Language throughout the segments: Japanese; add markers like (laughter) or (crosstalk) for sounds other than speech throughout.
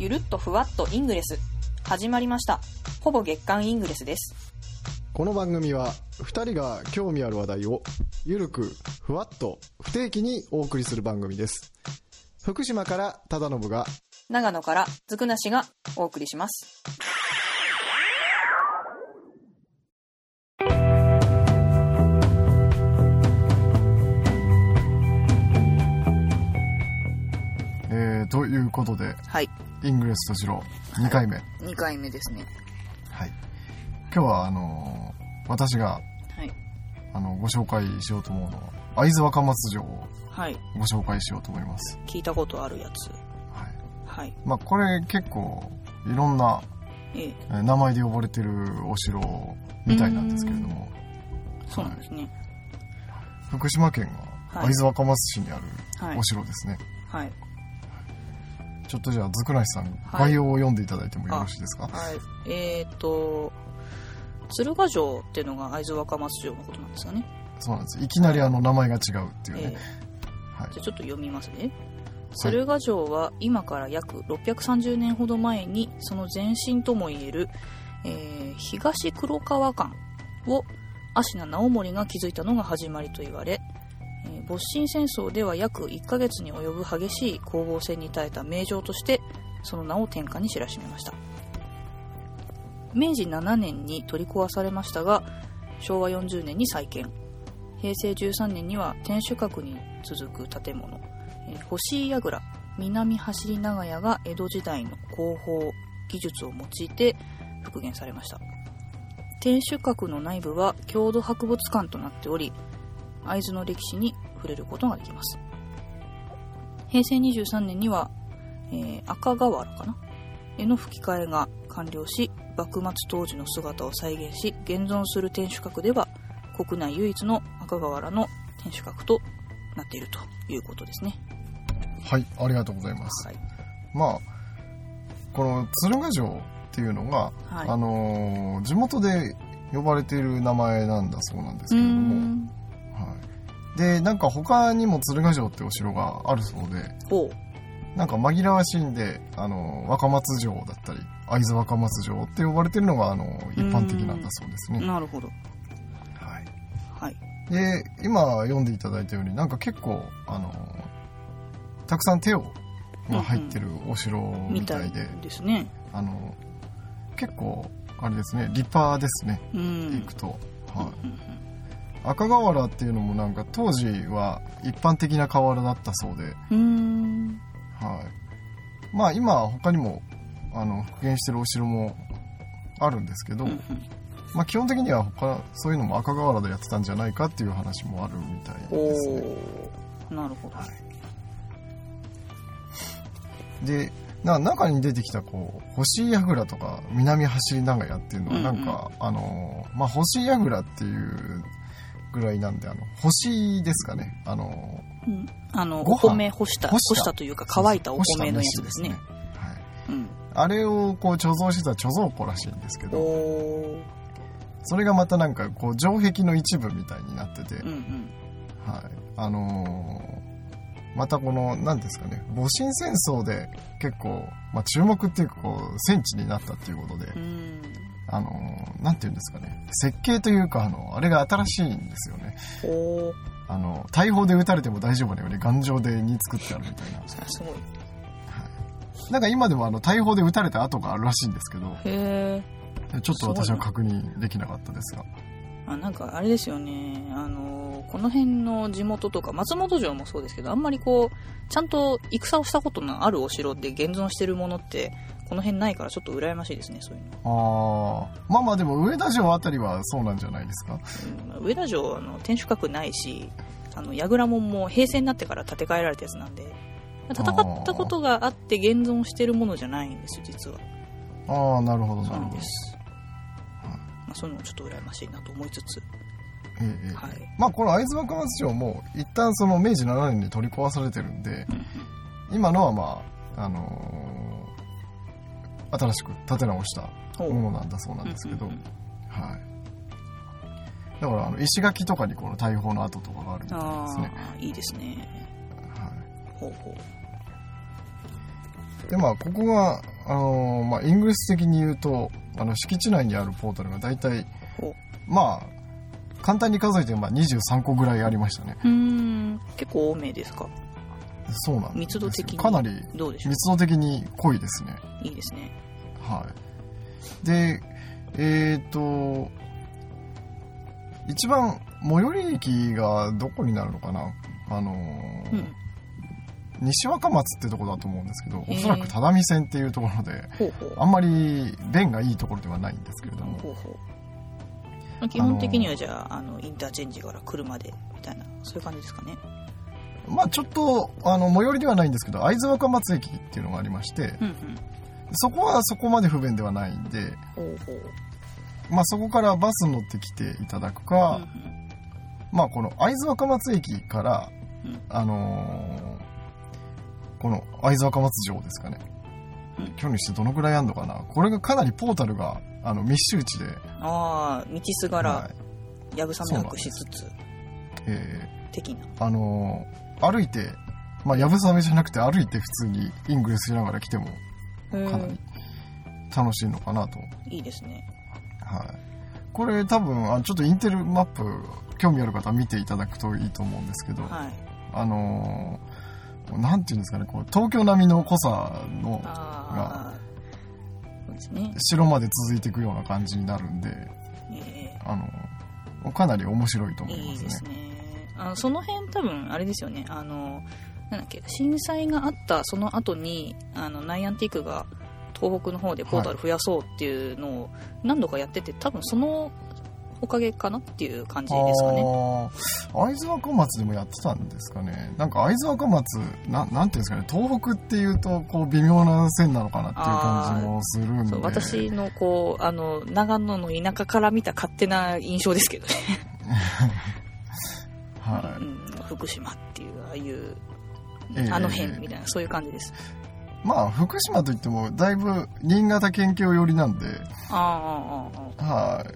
ゆるっとふわっとイングレス。始まりました。ほぼ月間イングレスです。この番組は2人が興味ある話題をゆるくふわっと不定期にお送りする番組です福島から忠信が長野からずくなしがお送りします。ことではい。イングレスとしろ2回目、2回目ですね。はい今日はあのー私がはい。あのご紹介しようと思うのは会津若松城をはい。ご紹介しようと思います聞いたことあるやつ。はいはい。まあこれ結構いろんなええ、えー名前で呼ばれてるお城みたいなんですけれどもそうなんですね。福島県がはい会津若松市にあるはいお。城ですね、はい。ちょっとじゃあずくなしさん、はい。概要を読んでいただいてもよろしいですか？はい。えっ、と、鶴ヶ城っていうのが会津若松城のことなんですよね。そうなんです。いきなりあの名前が違うっていうええ。ね、はい。じゃあちょっと読みますね。鶴ヶ城は今から約630年ほど前にその前身ともいえる、えー東黒川間を芦名直盛が築いたのが始まりと言われ、えー没進戦争では約1ヶ月に及ぶ激しい攻防戦に耐えた名城としてその名を天下に知らしめました。明治7年に取り壊されましたが昭和40年に再建。平成13年には天守閣に続く建物。え星櫓南走り長屋が江戸時代の工法技術を用いて復元されました。天守閣の内部は郷土博物館となっており会津の歴史に触れることができます。平成23年には、えー赤瓦かな？への吹き替えが完了し幕末当時の姿を再現し現存する天守閣では国内唯一の赤瓦の天守閣となっているということですね。はいありがとうございます。はい。まあこの鶴ヶ城っていうのが、はい。あのー地元で呼ばれている名前なんだそうなんですけれども、ん。はい、でなんか他にも鶴ヶ城ってお城があるそうでほなんか紛らわしいんで、あの若松城だったり会津若松城って呼ばれてるのがあの一般的なんだそうですうね、なるほど。はい、はい。で今読んでいただいたようになんか結構あのたくさん手をが入ってるお城みみたいたいで、ですね。あの結構あれですね立派ですね。う行んくと、はい、うん赤瓦っていうのもなんか当時は一般的な瓦だったそうで、うんはい、まあ今他にもあの復元してるお城もあるんですけど、まあ、基本的には他そういうのも赤瓦でやってたんじゃないかっていう話もあるみたいおですね。おなるほど。でな中に出てきたこう星櫓とか南走り長屋っていうのはうんうんなん。か、あのまあ星櫓っていうぐらいなんであの星ですかね。あのうん。あのご飯。お米干した干干したというか乾いたお米のやつですね。すね。はい。うんあれをこう貯蔵してた貯蔵庫らしいんですけおどおそれがまたなんかこう城壁の一部みたいになってて、うんうん。はい、あのーまたこの何ですかね戊辰戦争で結構、まあ、注目っていうかこう戦地になったっていうことで、うんあのーなんていうんですかね。設計というかあのあれが新しいんですよね。あの大砲で撃たれても大丈夫なように頑丈でに作ってあるみたいな。すごい。なんか今でもあの大砲で撃たれた跡があるらしいんですけどへえちょっと私は確認できなかったですが。あなんかあれですよね。あのこの辺の地元とか松本城もそうですけどあんまりこうちゃんと戦をしたことのあるお城で現存してるものってこの辺ないからちょっと羨ましいですねそういうの、ああまあまあでも上田城あたりはそうなんじゃないですか？うん上田城あの天守閣ないしあの櫓門も平成になってから建て替えられたやつなんで戦ったことがあって現存してるものじゃないんですよ実は。ああなるほどそうななるほど。んです、まあ、そういうのもちょっと羨ましいなと思いつつ。ええええ。はい。まあこの会津若松城も一旦その明治7年に取り壊されてるんでうん。今のはまああのー新しく建て直したものなんだそうなんですけど、はい。だからあの石垣とかにこの大砲の跡とかがあるみたいですね、いいですね。はい、ほうほう。でまあここが、あのーまあ、イングリス的に言うとあの敷地内にあるポータルが大体おまあ簡単に数えてまあ23個ぐらいありましたね。うーん。結構多めですか？そうなんですよ密度的にかなりどうでしょ密度的に濃いですね。ういいですね。はい。でえっ、と一番最寄り駅がどこになるのかな？あのーうん。西西若松ってとこだと思うんですけどおそらく只見線っていうところでほうほう。あんまり便がいいところではないんですけれども。ほうほう。まあ基本的にはじゃああのインターチェンジから車でみたいなそういう感じですかねまあちょっとあの最寄りではないんですけど会津若松駅っていうのがありましてうんうんそこはそこまで不便ではないんで、ほうほう。まあ、そこからバス乗ってきていただくか、うんうん。まあこの会津若松駅から、うん。あのーこの会津若松城ですかね、うん。距離にしてどのくらいあるのかな。これがかなりポータルがあの密集地で、ああ道すがらはい。やぶさめなくしつつ。え的な。ーあのー歩いてまあやぶさめじゃなくて歩いて普通にイングレスしながら来てもうかなり楽しいのかなと、いいですね。はい、これ多分あちょっとインテルマップ興味ある方は見ていただくといいと思うんですけど、はい。あのーなんていうんですかねこう東京並みの濃さのああそうですね。城まで続いていくような感じになるんでえあのかなり面白いとえ思いますね。いいですねあのその辺多分あれですよね。あのなんだっけ震災があったその後にあのナイアンティークが東北の方でポータル増やそうっていうのを何度かやってて多分そのおかげかなっていう感じですかね。会津若松でもやってたんですかね。なんか会津若松ななんていうんですかね。東北っていうとこう微妙な線なのかなっていう感じもするんで。私のこうあの長野の田舎から見た勝手な印象ですけどね、(laughs) はうん、福島っていうああいうええ。あの辺みたいなそういう感じです。いまあ福島といってもだいぶ新潟県境寄りなんで。ああああはい。あ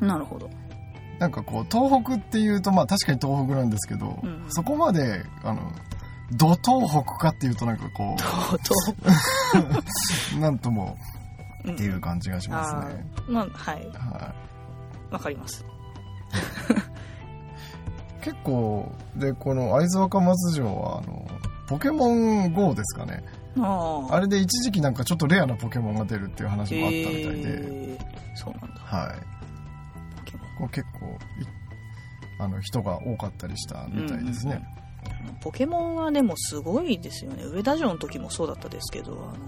あなるほど。なんかこう東北っていうとまあ確かに東北なんですけど、うん。そこまであのど東北かっていうとなんかことう (laughs) なんともうっていう感じがしますあね、ーまあはい。はわかります。い、結構でこの会津若松城はあのポケモン GO ですかね。ああれで一時期なんかちょっとレアなポケモンが出るっていう話もあったみたいで、へー。そうなんだ。はい。ポケモン。こう結構いあの人が多かったりしたみたいですね、ポケモンはでもすごいですよね。上田城の時もそうだったですけどあの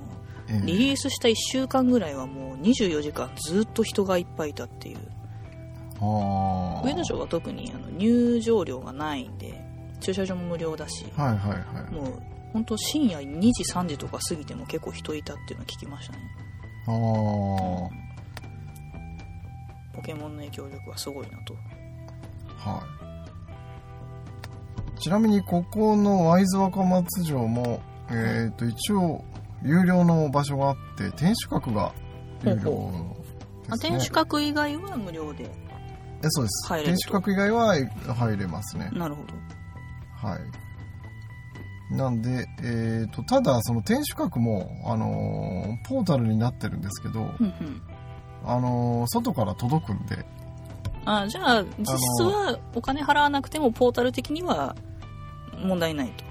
ええ。リリースした1週間ぐらいはもう24時間ずっと人がいっぱいいたっていう上田城は特にあの入場料がないんで駐車場も無料だしはいはいはい。もう本当深夜2時3時とか過ぎても結構人いたっていうのは聞きましたね。ああポケモンの影響力はすごいなと。はい。ちなみにここの会津若松城も、えっ、と、一応、有料の場所があって、天守閣が有料ほですね。あ天守閣以外は無料でえそうです。入れると天守閣以外は入れますね。なるほどはい。なんで、えっ、と、ただ、その天守閣も、あのーポータルになってるんですけど、うんうんあのー外から届くんで、あじゃあ実質はお金払わなくてもポータル的には問題ないと、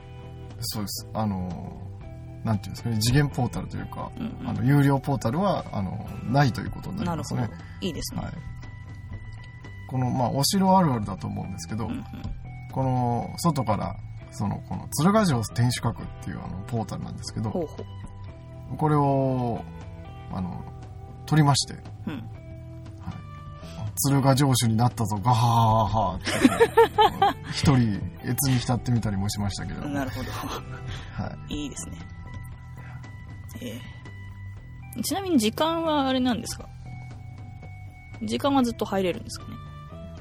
そうです。あのーなんていうんですかね、次元ポータルというか、うんうんあの、有料ポータルは、あの、ないということにななるほどりますね。いいですね、はい。この、まあ、お城あるあるだと思うんですけど、うんうん。この、外から、その、この、鶴ヶ城天守閣っていう、あの、ポータルなんですけど、これを、あの、取りまして、うん。鶴ヶ城主になったぞ、ガハハハハって一人、越に浸ってみたりもしましたけれど。も、なるほど。はい。いいですね。ええ。ちなみに時間はあれなんですか？時間はずっと入れるんですかね？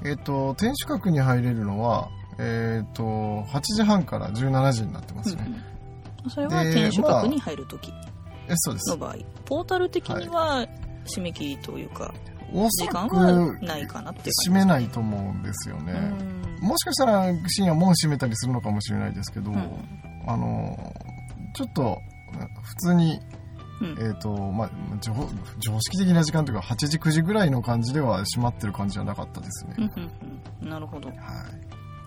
えっ、と、天守閣に入れるのは、えっ、と、8時半から17時になってますね。うんうんそれはで天守閣に入るときえ、そうですの。場合、ポータル的には締め切りというか、おそら時間はく、ないかなっていう閉めないと思うんですよね。うんもしかしたら深夜門閉めたりするのかもしれないですけど、うんあの、ちょっと普通に、うん。えっ、と、まあ、常常識的な時間というか、8時、9時ぐらいの感じでは閉まってる感じじゃなかったですね。うんうんうん。なるほど。はい。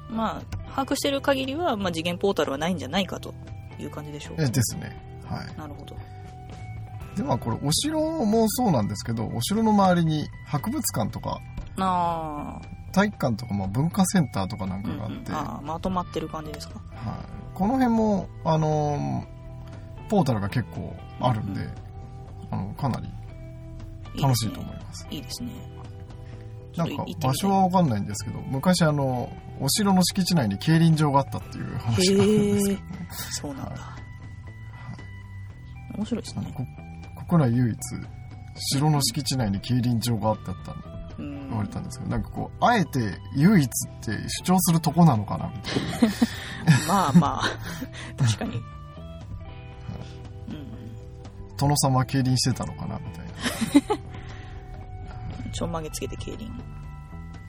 まあ把握してる限りは、まあ、次元ポータルはないんじゃないかという感じでしょうか。えですね。はい。なるほど。で、まあ、これ、お城もそうなんですけど、お城の周りに博物館とか、あ体育館とか、まあ、文化センターとかなんー、うんうんかがあって、あーまとまってる感じですか。はい、この辺も、あのーポータルが結構あるんで、うんあのかなりいい楽しいと思います。いいですね。なんかちょっと行ってみたい。場所はわかんないんですけど、昔あの、お城の敷地内に競輪場があったっていう話があるんですけど。ね。そうなんだ、はい面白いですね。こ国内唯一、城の敷地内に競輪場があったってうん。言われたんですけど、なんかこう、あえて唯一って主張するとこなのかなみたいな。(laughs) まあまあ。確かに、うん殿様は競輪してたのかなみたいな。(laughs) ちょんまげつけて競輪。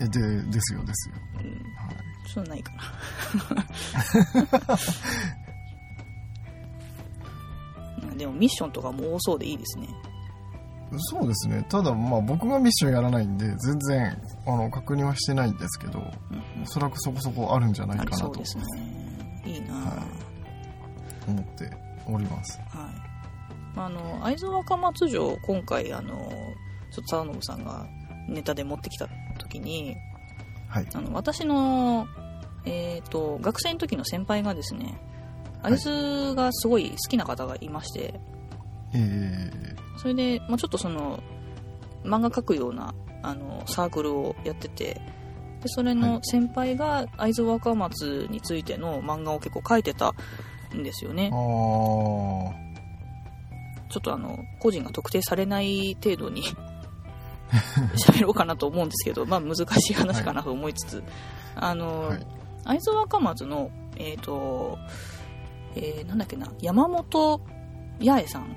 え、で、ですよ、ですよ。うん。はいそうないかな。(laughs) うんでもミッションとかも多そうでいいですね。そうですね。ただ、まあ僕がミッションやらないんで、全然、あの、確認はしてないんですけど、うんおそらくそこそこあるんじゃないかなと。そうですね。いいなは思っております。はい、あの会津若松城今回あのちょっと沢信さんがネタで持ってきた時にはい。あの私の、えー、と学生の時の先輩がですねはい。会津がすごい好きな方がいまして、えそれで、まあ、ちょっとその漫画描くようなあのサークルをやっててでそれはい。の先輩が会津若松についての漫画を結構描いてたんですよね。ー、あちょっとあの個人が特定されない程度に (laughs) 喋ろうかなと思うんですけど、まあ、難しい話かなと思いつつ、あーの、はい。会津若松の、えっ、と、えーなんだっけな、山本八重さん、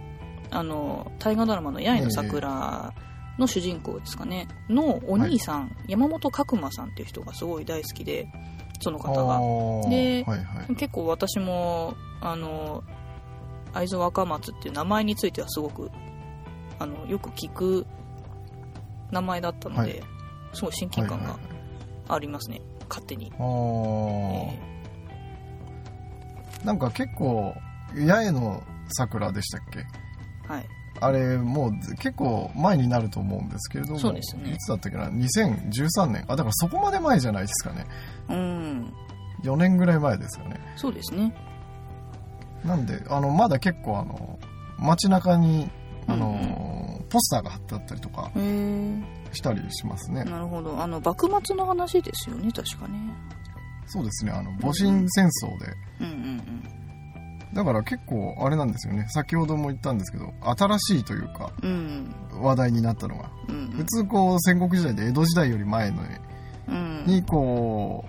あの、大河ドラマの八重の桜の主人公ですかね、のお兄さん、山本角馬さんっていう人がすごい大好きで、その方が。あーではいはい。結構私も、あの、会津若松っていう名前についてはすごく、あの、よく聞く名前だったので、はいすごい親近感がありますね、勝手に。あーえなんか結構、八重の桜でしたっけ？ーはい。あれ、もう結構前になると思うんですけれども、そうですねいつだったっけな、2013年。あ、だからそこまで前じゃないですかね。うん、4年ぐらい前ですよね。そうですね。なんで、あの、まだ結構あの、街中に、あの、うんポスターが貼ってあったりとかしたりしますね。なるほど。あの、幕末の話ですよね、確かね。そうですね、あの、戊辰戦争で。うんうんだから結構あれなんですよね。先ほども言ったんですけど、新しいというか、うん。うん。話題になったのが。うん普通こう、戦国時代で江戸時代より前のうん。にこ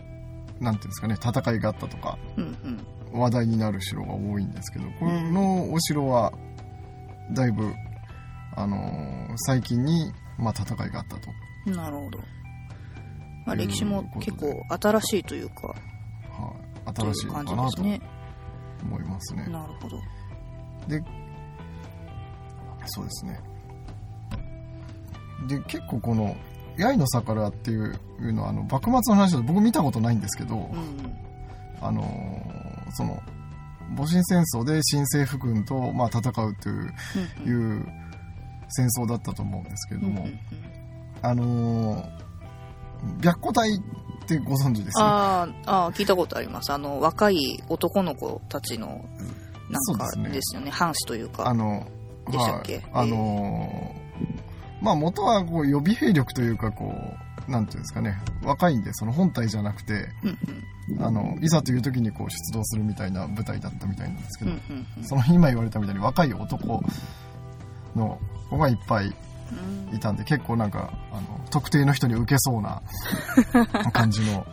う、なんていうんですかね、戦いがあったとか、うんうん。話題になる城が多いんですけど、このお城は、だいぶ、あのー最近に、まあ、戦いがあったと。なるほど。まあ、歴史も結構新しいというか、はい、新しいうの感かなとじですね。思いますね。なるほど。で、そうですね。で、結構この、八重の桜っていうのは、あの、幕末の話だと僕見たことないんですけど、うん。あのーその、戊辰戦争で新政府軍と、まあ、戦うという、うんいう戦争だったと思うんですけれども、うんうんうんあのー白虎隊ってご存知ですね？あーあー、聞いたことあります。あの、若い男の子たちの、なんかですよね。藩士というか。あの、でしたっけ？はいあのーまあ元はこう予備兵力というかこう、なんていうんですかね、若いんでその本体じゃなくて、あの、いざという時にこう出動するみたいな部隊だったみたいなんですけど、その今言われたみたいに若い男の子がいっぱいうんいたんで、結構なんか、あの、特定の人に受けそうな (laughs) 感じの、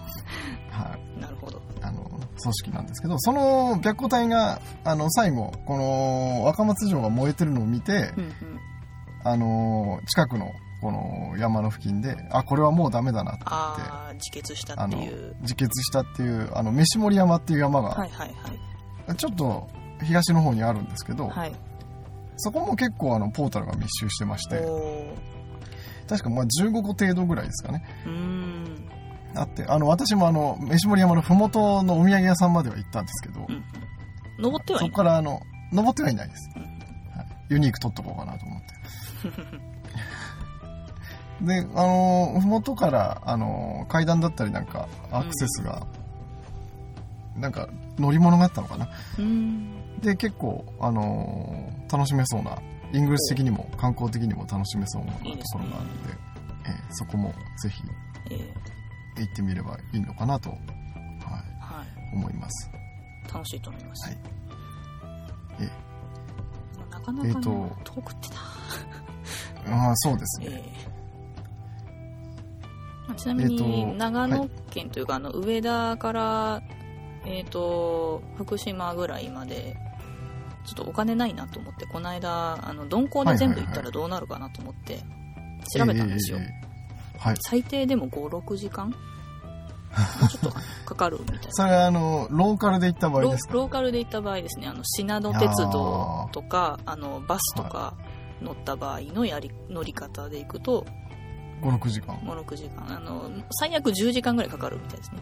はい、なるほど。あの、組織なんですけど、その白虎隊が、あの、最後、この若松城が燃えてるのを見て、あの、近くの、この山の付近で、あ、これはもうダメだなって言って、自決したっていう。、自決したっていう、あの、飯盛山っていう山が、はいはいはい。ちょっと、東の方にあるんですけど、はい。そこも結構あのポータルが密集してまして確かまあ15個程度ぐらいですかね。うーん。あってあの私もあの飯盛山の麓のお土産屋さんまでは行ったんですけど、うん。登ってはいない。そこからあの登ってはいないです、うん。はい、ユニーク取っとこうかなと思って (laughs) であの麓からあの階段だったりなんかアクセスが、なんか乗り物があったのかな。うーん。で結構あの楽しめそうなイングリッシュ的にも観光的にも楽しめそうなところがあるのでえーそこもぜひえー行ってみればいいのかなと、はい、はい思います。楽しいと思います、はい。えなかなかね、えーと遠くってな。(laughs) ああそうですね。ええ。まあちなみに、長野県というか、あの上田から、えっ、と、福島ぐらいまで、ちょっとお金ないなと思って、この間、あの、鈍行で全部行ったらどうなるかなと思って、調べたんですよ。最低でも5、6時間？(laughs) もうちょっとかかるみたいな。それはあのローカルで行った場合ロですか？ローカルで行った場合ですね、あの、信濃鉄道とか、あの、バスとか乗った場合のやり、乗り方で行くと、56時間もう6時間。あの、最悪10時間ぐらいかかるみたいですね。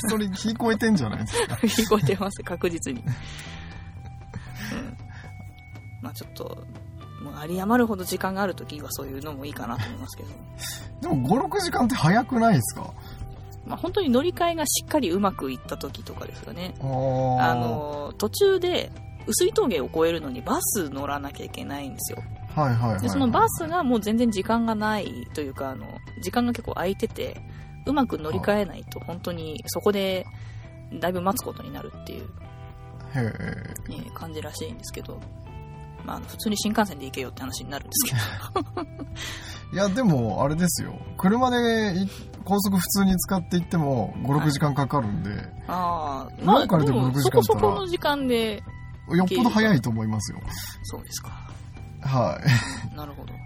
(laughs) それ聞こえてんじゃないですか？(laughs) 聞こえてます、確実に。うん。まあちょっと、もう有り余るほど時間があるときはそういうのもいいかなと思いますけど。(laughs) でも56時間って早くないですか？まあ本当に乗り換えがしっかりうまくいったときとかですかね。あの、途中で、薄い峠を越えるのにバス乗らなきゃいけないんですよ。はいはいはい、はい、で、そのバスがもう全然時間がないというか、あの、時間が結構空いてて、うまく乗り換えないと本当にそこでだいぶ待つことになるっていう、ね、感じらしいんですけど、まあ普通に新幹線で行けよって話になるんですけど。(laughs) いやでもあれですよ。車でい高速普通に使って行っても56時間かかるんで、ああ、まあ、ででも6時そこそこの時間で、よっぽど早いと思いますよ。そうですか。はなるほど。い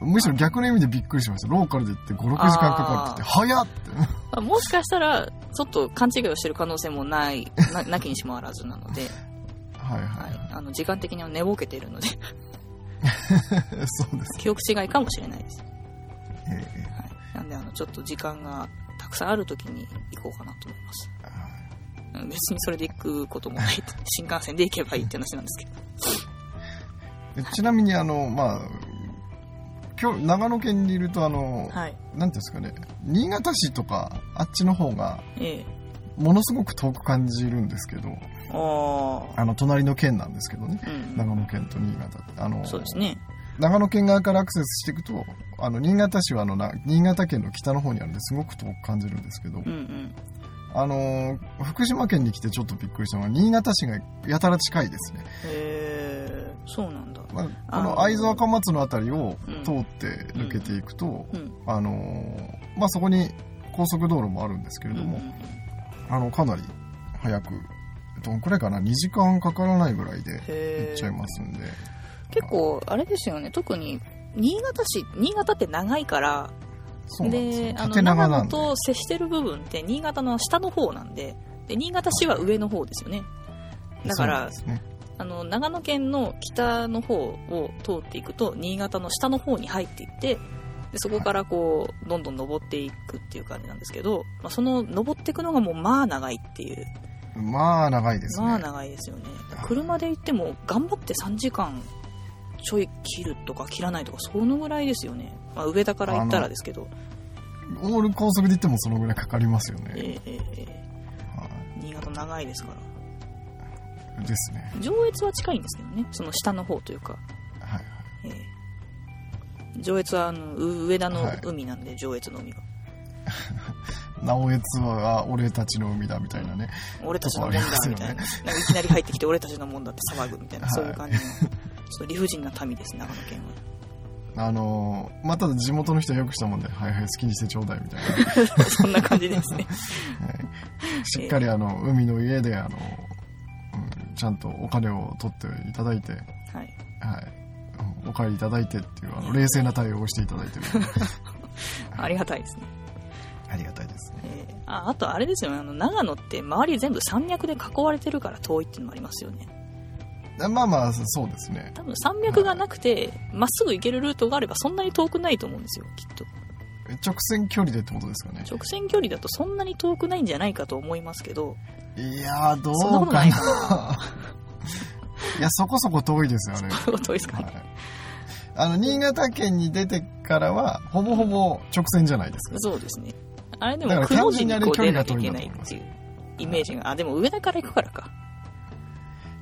むしろ逆の意味でびっくりしましたローカルで行って56時間かかるってて早っってまあもしかしたら、ちょっと勘違いをしてる可能性もない、ななきにしもあらずなので、はいははいい。あの、時間的には寝ぼけているので、(laughs) そうです記憶違いかもしれないです。ええはい。なんで、あの、ちょっと時間がたくさんある時に行こうかなと思います。うん別にそれで行くこともない。新幹線で行けばいいって話なんですけど。でちなみにあのまあ今日長野県にいるとあの、はい。なんていうんですかね新潟市とかあっちの方がええ。ものすごく遠く感じるんですけどあの隣の県なんですけどねうん。長野県と新潟あのそうですね。長野県側からアクセスしていくとあの新潟市はあのな新潟県の北の方にあるんですごく遠く感じるんですけど、うんうん。あの福島県に来てちょっとびっくりしたのは新潟市がやたら近いですね、へえ、そうなんだ。まあ、あこの会津若松の辺りをうん。通って抜けていくと、うん。あのまあ、そこに高速道路もあるんですけれども、うんあのかなり早くどんくらいかな？2時間かからないぐらいで行っちゃいますんで。結構、あれですよね、特に、新潟市、新潟って長いから、そうであの、縦長長野と接してる部分って、新潟の下の方なんで、で、新潟市は上の方ですよね。だからねあの、長野県の北の方を通っていくと、新潟の下の方に入っていって、で、そこからこう、どんどん登っていくっていう感じなんですけど、まあ、その登っていくのがもう、まあ長いっていう。まあ長いですね、まあ長いですよね。車で行っても、頑張って3時間ちょい切るとか切らないとか、そのぐらいですよね。まあ、上田から行ったらですけど、オール高速で行ってもそのぐらいかかりますよね、えーえー新潟長いですから。いですね。上越は近いんですけどね、その下の方というか、はいえー上越はあのう上田のはい。海なんで、上越の海が。(laughs) 直江津は俺たちの海だみたいなね。俺たちのもんだみたいな。なんかいきなり入ってきて俺たちのもんだって騒ぐみたいな、はい。そういう感じの、ちょっと理不尽な民です、長野県は。あのーまあただ地元の人はよくしたもんではいはい好きにしてちょうだいみたいな。(laughs) そんな感じですね。(laughs) しっかりあの海の家であの、うんちゃんとお金を取っていただいて、はい、はい。うんお帰りいただいてっていうあの冷静な対応をしていただいてる (laughs) ありがたいですね。ありがたいですね。えーああとあれですよねあの長野って周り全部山脈で囲われてるから遠いっていうのもありますよねまあまあ、そうですね。多分山脈がなくてまっすぐ行けるルートがあればそんなに遠くないと思うんですよきっと直線距離でってことですかね。直線距離だとそんなに遠くないんじゃないかと思いますけどいやー、どうかな。(laughs) いや、そこそこ遠いですよね。遠いですかねはいあの、新潟県に出てからは、ほぼほぼ直線じゃないですか。そうですねあれでもくの字にあれにこう出な距離が遠いんきゃいけないっていうイメージがあでも上田から行くからか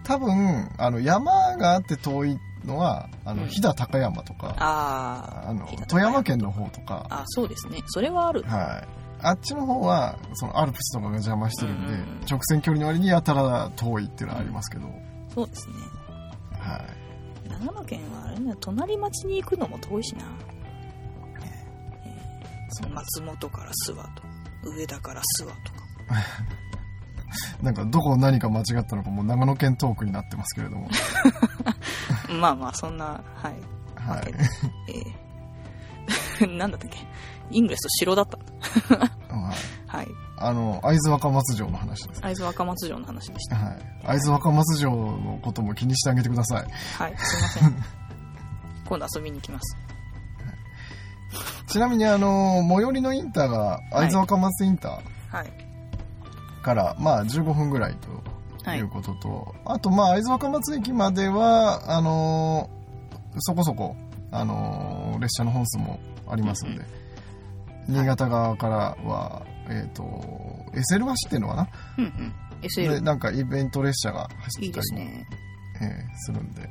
多分、あの、山があって遠いのは、あの、うん。飛騨高山とか、あの、富山県の方とか、あそうですね。それはある。はい。あっちの方は、そのアルプスとかが邪魔してるんで、うん。うん直線距離の割にやたら遠いっていうのはありますけど、そうですね。はい。長野県はあれね。隣町に行くのも遠いしな、えーその松本から諏訪と上田から諏訪とか。(laughs) なんか、どこ何か間違ったのかもう長野県トークになってますけれども、(laughs) (laughs) まあまあそんなはい。はい。(laughs) えー (laughs) なんだったっけ？イングレスと城だった。はい。はい。あの、会津若松城の話です。会津若松城の話でした。はい。会津若松城のことも気にしてあげてください。はい。すいません。今度遊びに行きます。ちなみに、あの、最寄りのインターが、会津若松インタはい。ーから、まあ、15分ぐらいとい。うことと、あと、まあ、会津若松駅までは、あの、そこそこ、あの、列車の本数もありますんで、新潟側からは、えっ、と、SL 橋っていうのかな？うんうん。SL でなんかイベント列車が走いいったりもね。えーするんで。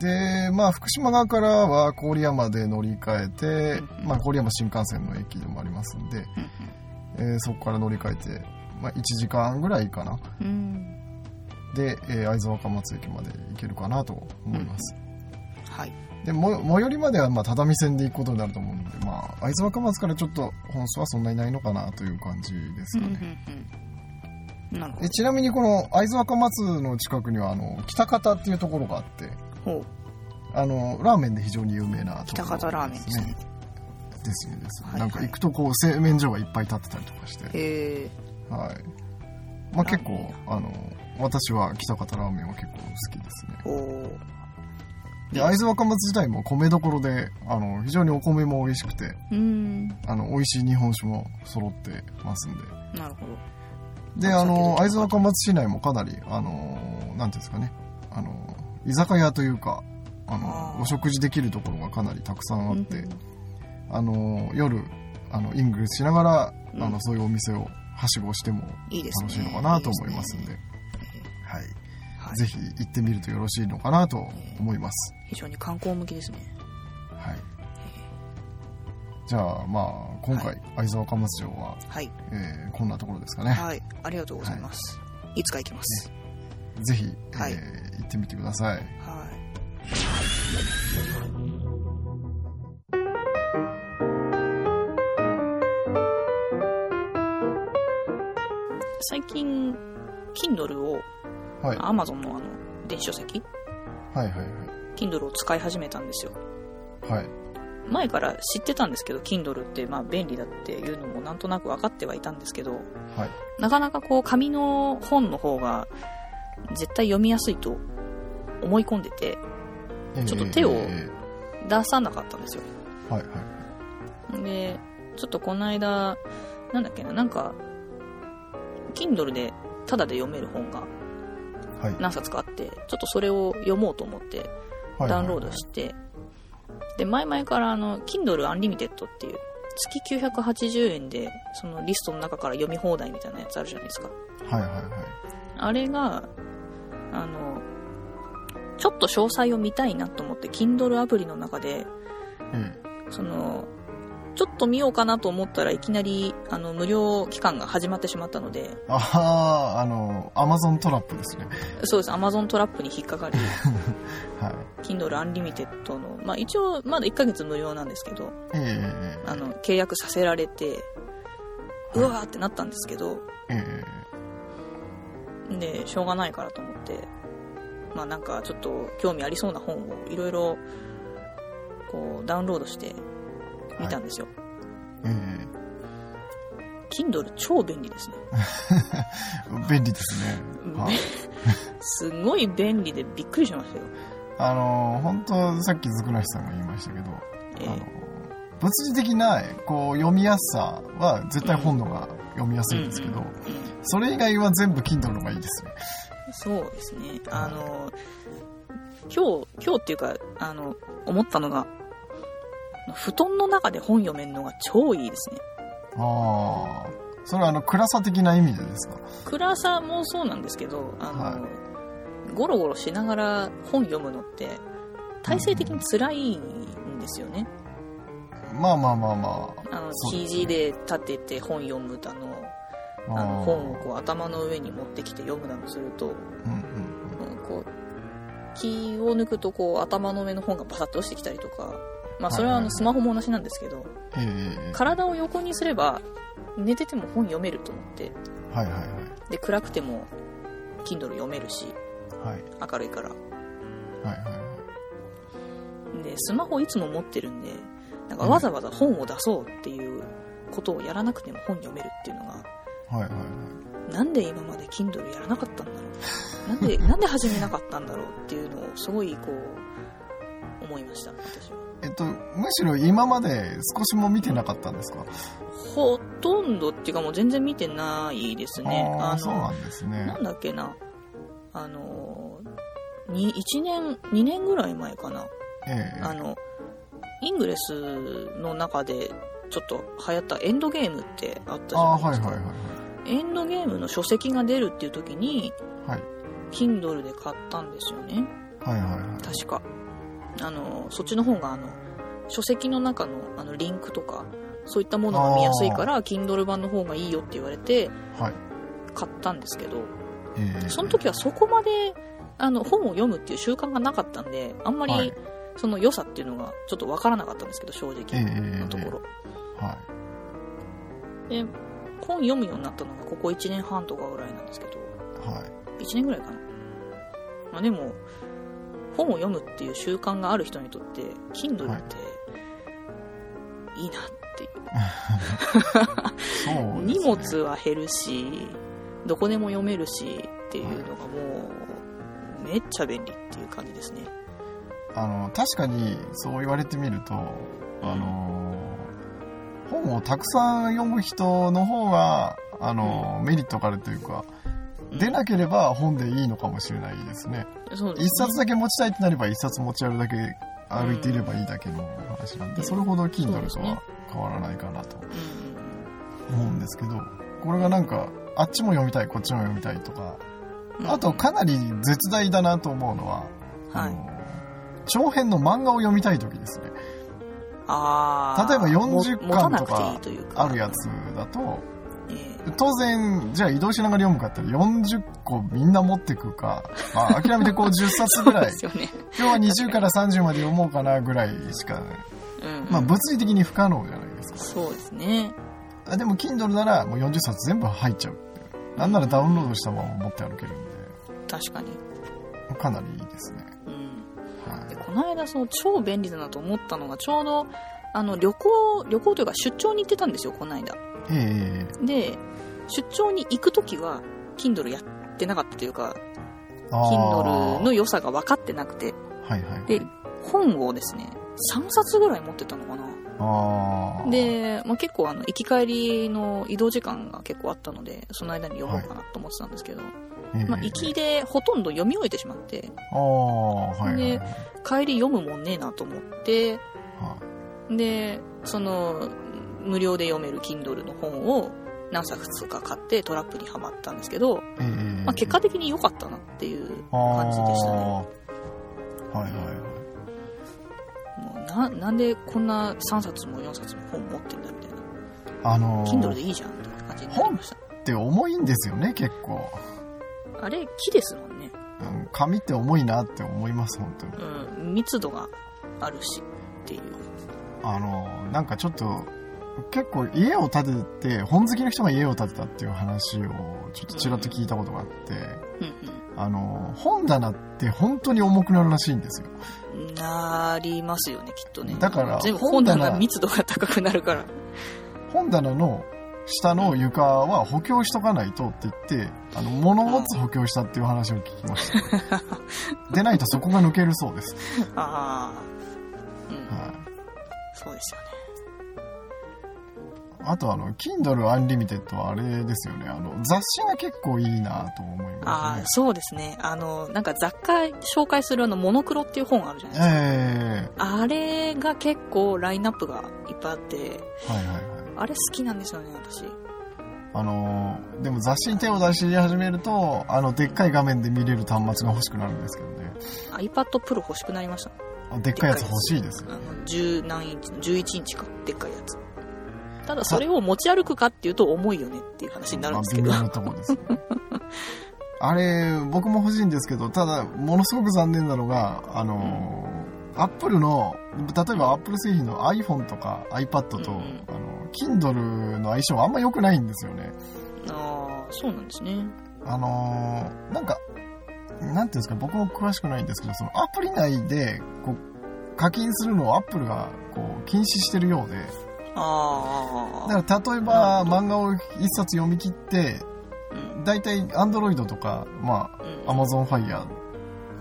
で、まあ、福島側からは郡山で乗り換えて、うんうん。まあ、郡山新幹線の駅でもありますんで、うんうん。えーそこから乗り換えて、まあ、1時間ぐらいかな。うんで、えー会津若松駅まで行けるかなと思います。はい。で、も最寄りまでは、まあ、只見線で行くことになると思うんで、まあ、会津若松からちょっと本数はそんなにないのかなという感じですかうんうんね。ちなみにこの会津若松の近くには、あの、北方っていうところがあって、どほう。あの、ラーメンで非常に有名なと北ころ方ラーメンですね。ですねですね、はいはい。なんか行くとこう製麺所がいっぱい立ってたりとかして、へえはいまあ、結構あの私は北方ラーメンは結構好きですね。おおで会津若松自体も米どころであの非常にお米も美味しくてうん。あの美味しい日本酒も揃ってますんで。なるほど。であの会津若松市内もかなりあのなんていうんですかね。あの居酒屋というかあのお食事できるところがかなりたくさんあって、うんあの夜あのイングレスしながら、うん。あのそういうお店をはしごしても楽しいのかなと思いますんで。いいはい。はい。ぜひ行ってみるとよろしいのかなと思います、非常に観光向きですね。はい。じゃあまあ今回、は会津若松城は、はい。えーこんなところですかね、はい。ありがとうございます、い、つか行きます、ぜひ、はい。えー行ってみてください。はい最近 Kindle をはい。Amazon のあの電子書籍？はいはい Kindle を使い始めたんですよ。はい。はい前から知ってたんですけど Kindle ってまあ便利だっていうのもなんとなく分かってはいたんですけどはい。なかなかこう紙の本の方が絶対読みやすいと思い込んでてえーちょっと手をえ出さなかったんですよ。ーはいはい。でちょっとこの間なんだっけななんか Kindle でタダで読める本がはい。何冊かあってちょっとそれを読もうと思ってはいダウンロードして、で前々からあの Kindle Unlimited っていう月980円でそのリストの中から読み放題みたいなやつあるじゃないですか。はいはいはい。あれがあのちょっと詳細を見たいなと思って Kindle アプリの中でえそのちょっと見ようかなと思ったらいきなりあの無料期間が始まってしまったので。ー、あああのアマゾントラップですね。そうです。Amazon トラップに引っかかり (laughs) はい。Kindle Unlimited の、まあ、一応まだ1ヶ月無料なんですけどえー、えーあの契約させられてうわーってなったんですけど。え。でしょうがないからと思って。まあなんかちょっと興味ありそうな本をいろいろこうダウンロードして見たんですよ、ー、え Kindle 超便利ですね。(laughs) 便利ですね。はい、(laughs) すごい便利でびっくりしましたよ。(laughs) あの、本当さっきずくなしさんが言いましたけど、えー、あの物理的なこう読みやすさは絶対本のが読みやすいんですけど、それ以外は全部 Kindle の方がいいですね。そうですね。あの、今日、今日っていうか、あの、思ったのが、布団の中で本読めるのが超いいですね。ああ。それはあの、暗さ的な意味でですか？暗さもそうなんですけど、あの、はい、ゴロゴロしながら本読むのって、体制的に辛いんですよね。うん、まあまあまあまあ。あの、肘で立てて本読むだの、あの本をこう頭の上に持ってきて読むだのすると、うんうん、こう気を抜くとこう頭の上の本がバサッと落ちてきたりとか、まあ、それはあのスマホも同じなんですけど、体を横にすれば寝てても本読めると思って、はいはいはい、で暗くても Kindle 読めるし、はい、明るいから、はいはいはい、でスマホいつも持ってるんでなんかわざわざ本を出そうっていうことをやらなくても本読めるっていうのが、はいはいはい、なんで今まで Kindle やらなかったんだろう？なんでなんで始めなかったんだろうっていうのをすごいこう思いました私は。えっと、むしろ今まで少しも見てなかったんですか？ほとんどっていうかもう全然見てないですね。ああそうなんですね。なんだっけな。あの、に1年、2年ぐらい前かな。ええ、あの、イングレスの中でちょっと流行ったエンドゲームってあったじゃないですか。はいはいはい、エンドゲームの書籍が出るっていう時に、はい、Kindle で買ったんですよね。はいはいはい。確か。あの、そっちの方があの、書籍の中のあのリンクとか、そういったものが見やすいから、Kindle 版の方がいいよって言われて、買ったんですけど、はいその時はそこまで、あの、本を読むっていう習慣がなかったんで、あんまり、その良さっていうのがちょっとわからなかったんですけど、正直のところ。はい。で、本読むようになったのがここ1年半とかぐらいなんですけど、はい。1年ぐらいかな。まあでも、本を読むっていう習慣がある人にとって、Kindle っていいなっていう。う荷物は減るし、どこでも読めるしっていうのがもう、めっちゃ便利っていう感じですね。あの、確かにそう言われてみると、あの、本をたくさん読む人の方が、あの、メリットがあるというか、出なければ本でいいのかもしれないですね。一、ね、冊だけ持ちたいってなれば一冊持ち歩だけ歩いていればいいだけの話なんで、うん、それほど Kindle とは変わらないかなと思うんですけど、これがなんか、あっちも読みたい、こっちも読みたいとか、あとかなり絶大だなと思うのは、はい、長編の漫画を読みたい時ですね。あ例えば40巻とか。あるやつだと、当然、じゃあ移動しながら読むかって40個みんな持ってくか、まあ、諦めてこう (laughs) 10冊ぐらい、ね、今日は20から30まで読もうかなぐらいしか、ね、うん、まあ物理的に不可能じゃないですか。そうですね。でも Kindle ならもう40冊全部入っちゃうなんならダウンロードしたまま持って歩けるんで。確かに。かなりいいですね。うん。はい、この間その超便利だなと思ったのがちょうどあの旅行、旅行というか出張に行ってたんですよ、この間。ええー、で、出張に行くときは、Kindle やってなかったというか、Kindle の良さが分かってなくて、はいはい、で、本をですね、3冊ぐらい持ってたのかな。で、まあ、結構あの、行き帰りの移動時間が結構あったので、その間に読もうかなと思ってたんですけど、はい、まあ、行きでほとんど読み終えてしまって、はいはい、で、帰り読むもんねえなと思って、で、その、無料で読める Kindle の本を何冊か買ってトラップにはまったんですけど、えー、まあ、結果的に良かったなっていう感じでしたね。はいはいはい。もうな、なんでこんな3冊も4冊も本持ってんだみたいな。あのー、Kindle でいいじゃんって感じになりました。本って重いんですよね、結構。あれ、木ですもんね。うん、紙って重いなって思います、本当に。うん、密度があるしっていう。あの、なんかちょっと、結構家を建てて、本好きの人が家を建てたっていう話をちょっとちらっと聞いたことがあって、あの、本棚って本当に重くなるらしいんですよ。なりますよね、きっとね。だから、全部本棚密度が高くなるから。本棚の下の床は補強しとかないとって言って、あの、物持つ補強したっていう話を聞きました。(laughs) でないとそこが抜けるそうです。ああ。うん。はい。そうですよね。あとあの、Kindle Unlimited はあれですよね。あの、雑誌が結構いいなと思いああますね、。そうですね。あの、なんか雑貨紹介するあの、モノクロっていう本あるじゃないですか。えあれが結構ラインナップがいっぱいあって、えはいはいはい。あれ好きなんですよね、私。あのーでも雑誌に手を出し始めると、あの、でっかい画面で見れる端末が欲しくなるんですけどね。iPad Pro 欲しくなりました。あでっかいやつ欲しいですよ。あの、10何インチ、11インチか。でっかいやつ。ただそれを持ち歩くかっていうと重いよねっていう話になるんですけど。まあとこですね。あれ、僕も欲しいんですけど、ただ、ものすごく残念なのが、あのー、アップルの、例えばアップル製品の iPhone とか iPad と、うんうんあの、Kindle の相性はあんま良くないんですよね。ああ、そうなんですね。あのーなんか、なんていうんですか、僕も詳しくないんですけど、そのアプリ内で、こう、課金するのをアップルが、こう、禁止してるようで、ああ。だから例えば漫画を一冊読み切って、うん。大体 Android とか、まうんあ、Amazon Fire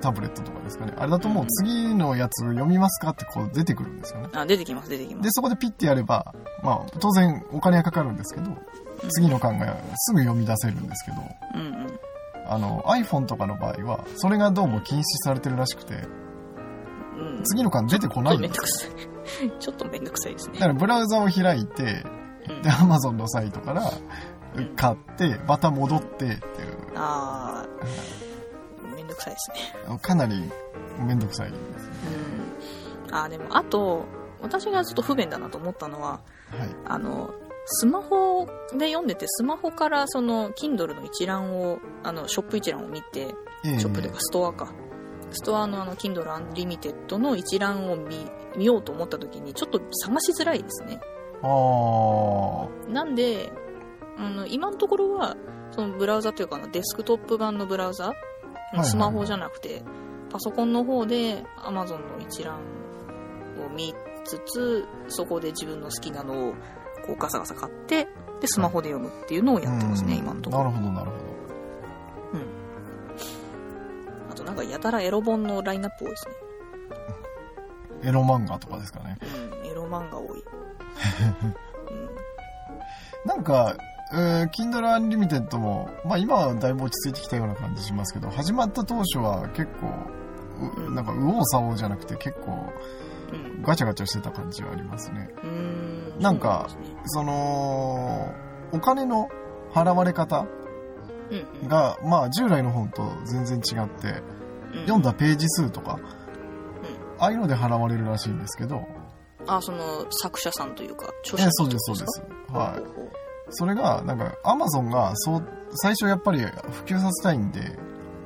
タブレットとかですかね。あれだともう次のやつ読みますかってこう出てくるんですよね。あ、出てきます、出てきま。ですそこでピッてやれば、まあ、当然お金はかかるんですけど、次の巻がすぐ読み出せるんですけど、うんうん。あの、iPhone とかの場合は、それがどうも禁止されてるらしくて、うん。次の巻出てこないんめんですどくさい。ちょっとめんどくさいですねだか。らブラウザを開いて、うんで、Amazon のサイトからうん買って、また戻ってっていう、ああ、めんどくさいですね。かなりめんどくさいですね。うん。あーでも、あと、私がちょっと不便だなと思ったのは、はい。あの、スマホで読んでて、スマホからその、Kindle の一覧を、あの、ショップ一覧を見て、ええショップというかストアか。ストアのあの、Kindle Unlimited の一覧を見、見ようと思った時に、ちょっと探しづらいですね。あなんで、あの、今のところは、そのブラウザというかデスクトップ版のブラウザ、スマホじゃなくて、パソコンの方で Amazon の一覧を見つつ、そこで自分の好きなのをこうガサガサ買って、で、スマホで読むっていうのをあ。やってますね、うん今のところ。なるほど、なるほど。となんかやたらエロ本のラインナップ多いですね。エロ漫画とかですかね。うん、エロ漫画多い。(laughs) なんか、えー Kindle Unlimited も、まあ今はだいぶ落ち着いてきたような感じしますけど、始まった当初は結構、うなんか右往左往じゃなくて結構うん。うん。ガチャガチャしてた感じはありますね。うーん。なんかそねその、お金の払われ方うんうんが、まあ従来の本と全然違って、うん。読んだページ数とか、ああいうので払われるらしいんですけど、あ、その作者さんというか、著え者そうです、そうでかす。はい。それが、なんか、アマゾンが、そう、最初やっぱり普及させたいんで、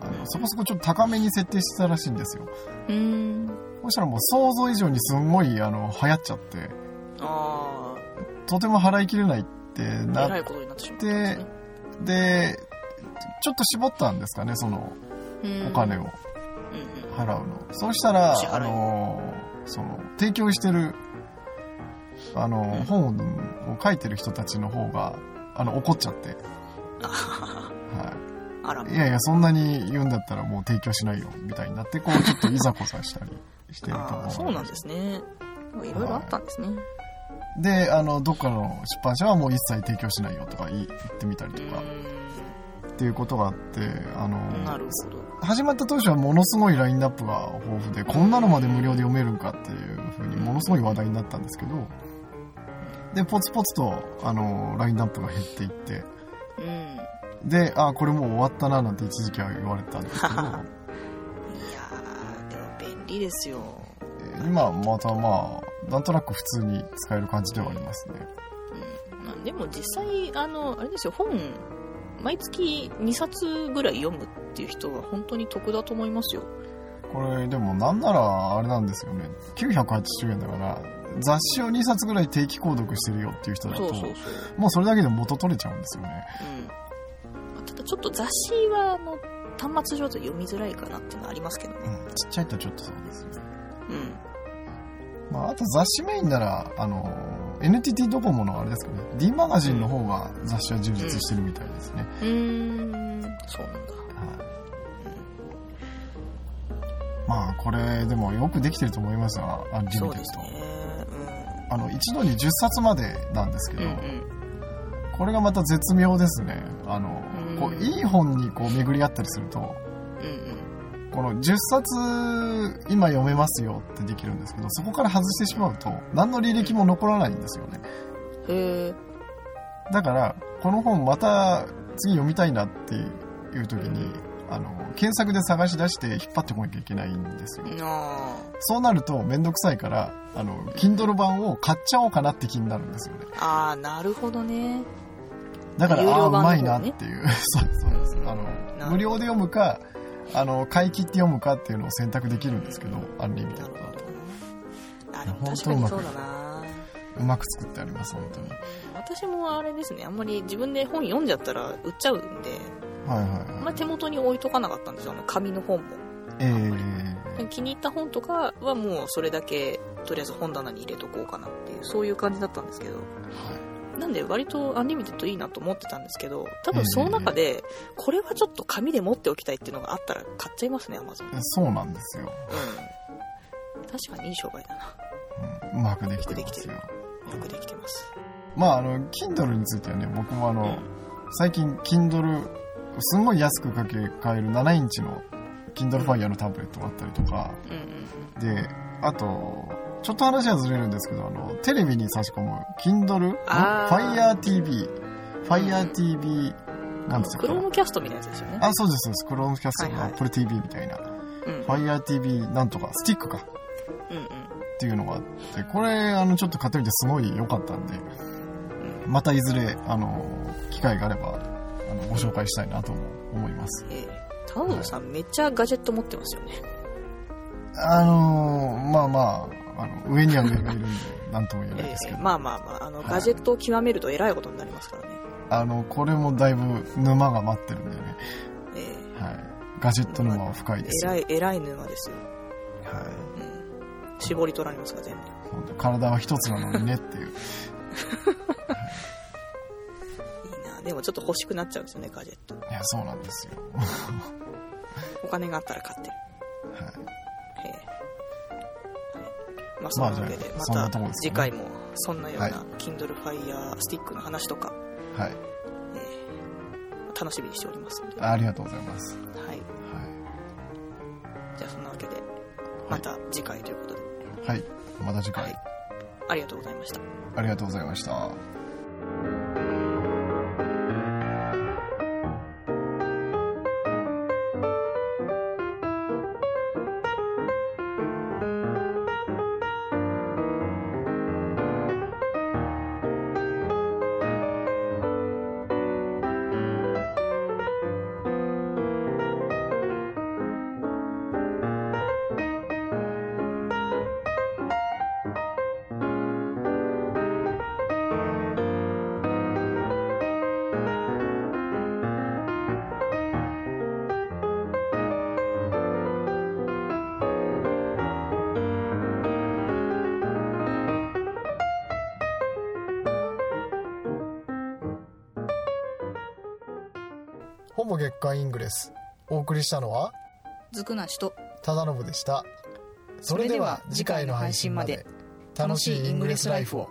あの、そこそこちょっと高めに設定してたらしいんですよ。うーん。そしたらもう想像以上にすんごい、あの、流行っちゃって、あとても払いきれないってなっらいことになってでちょっと絞ったんですかね、その、うん。お金を。払うの。そうしたらあの、その、提供してる、あの、うん。本を書いてる人たちの方が、あの、怒っちゃって、(laughs) あはい。いやいや、そんなに言うんだったらもう提供しないよ、みたいになって、こう、ちょっといざこざしたり (laughs) してるところそうなんですね。いろいろあったんですね。で、あの、どっかの出版社はもう一切提供しないよとか言ってみたりうとか、ーっていうことがあって、あの。始まった当初はものすごいラインナップが豊富で、こんなのまで無料で読めるんかっていう風にものすごい話題になったんですけど、で、ポツポツと、あの、ラインナップが減っていって、うん。で、あ、これもう終わったななんて一時期は言われてたんですけど、(laughs) いやー、でも便利ですよ。今またまあ、なんとなく普通に使える感じではありますね。うんまあ、でも実際、あの、あれですよ、本、毎月2冊ぐらい読むっていう人は本当に得だと思いますよ。これでもなんならあれなんですよね。980円だから、雑誌を2冊ぐらい定期購読してるよっていう人だと。もうそれだけで元取れちゃうんですよね。うん。ただちょっと雑誌は、あの、端末上で読みづらいかなっていうのはありますけどね。うん、ちっちゃいとちょっとそうですよね。うん。まあ、あと雑誌メインなら、あの、NTT ドコモのあれですかね D マガジンの方が雑誌は充実してるみたいですね、うーん。そうなんだ。まあこれでもよくできてると思いますがアンリミテッド、そうですね。あの一度に10冊までなんですけど、うんうん。これがまた絶妙ですね。あの、うん。こういい本にこう巡り合ったりするとうんうん。この10冊今読めますよってできるんですけどそこから外してしまうと何の履歴も残らないんですよね。へえだからこの本また次読みたいなっていう時にあの検索で探し出して引っ張ってこなきゃいけないんですよ。あそうなるとめんどくさいからあの Kindle 版を買っちゃおうかなって気になるんですよね。ーあーなるほどね。だから、有料ああーうまいなっていう。(laughs) そうそうです。あの無料で読むかあの買い切って読むかっていうのを選択できるんですけどアンリミテッドだと。あでも本当確かにそうだなうまく作ってあります本当に。私もあれですねあんまり自分で本読んじゃったら売っちゃうんではいはいあんはいまり手元に置いとかなかったんですよあの紙の本も。ええ。気に入った本とかはもうそれだけとりあえず本棚に入れとこうかなっていうそういう感じだったんですけど。なんで割とアンリミテッドいいなと思ってたんですけど多分その中でこれはちょっと紙で持っておきたいっていうのがあったら買っちゃいますねアマゾンうんそうなんですよ、確かにいい商売だな。うん、うまくできてますよよくできてます。まああの Kindle についてはね僕もあの、うん。最近 Kindle すんごい安くかけ買える7インチの Kindle Fire のタブレットがあったりとか、うんうんであとちょっと話はずれるんですけどあのテレビに差し込む Kindle Fire TV Fire TV なんですかクロームキャストみたいなやつですよね。あそうですそうです。クロームキャストの Apple TV みたいな、うん。Fire TV なんとか。スティックか。うんうんっていうのがあってこれあのちょっと買ってみてすごい良かったんでうんまたいずれあの機会があればあのご紹介したいなとも思います。ええタウンさんめっちゃガジェット持ってますよね。あのまあまああの上には上がいるんで何とも言えないえですけど、えまあまあまああのはい。ガジェットを極めるとえらいことになりますからね。あのこれもだいぶ沼が待ってるんでね、えはい、ガジェット沼は深いえですよ、えらいえらい沼ですよ、はい。うん、絞り取られますから全部。体は一つなのにねっていう。いいな。でもちょっと欲しくなっちゃうんですよねガジェット。いやそうなんですよ、(laughs) お金があったら買って。るはい、ええ。はい。まあそんなわけでまた次回もそんなようなはい。Kindle Fire スティックの話とか、はい、ええ楽しみにしておりますので、ありがとうございます、はい、はじゃあそんなわけでまた次回ということで、い、はい、また次回、はい。ありがとうございました。ありがとうございましたほぼ月間イングレス。お送りしたのはずくなしと忠信でした。それでは次回の配信まで。楽しいイングレスライフを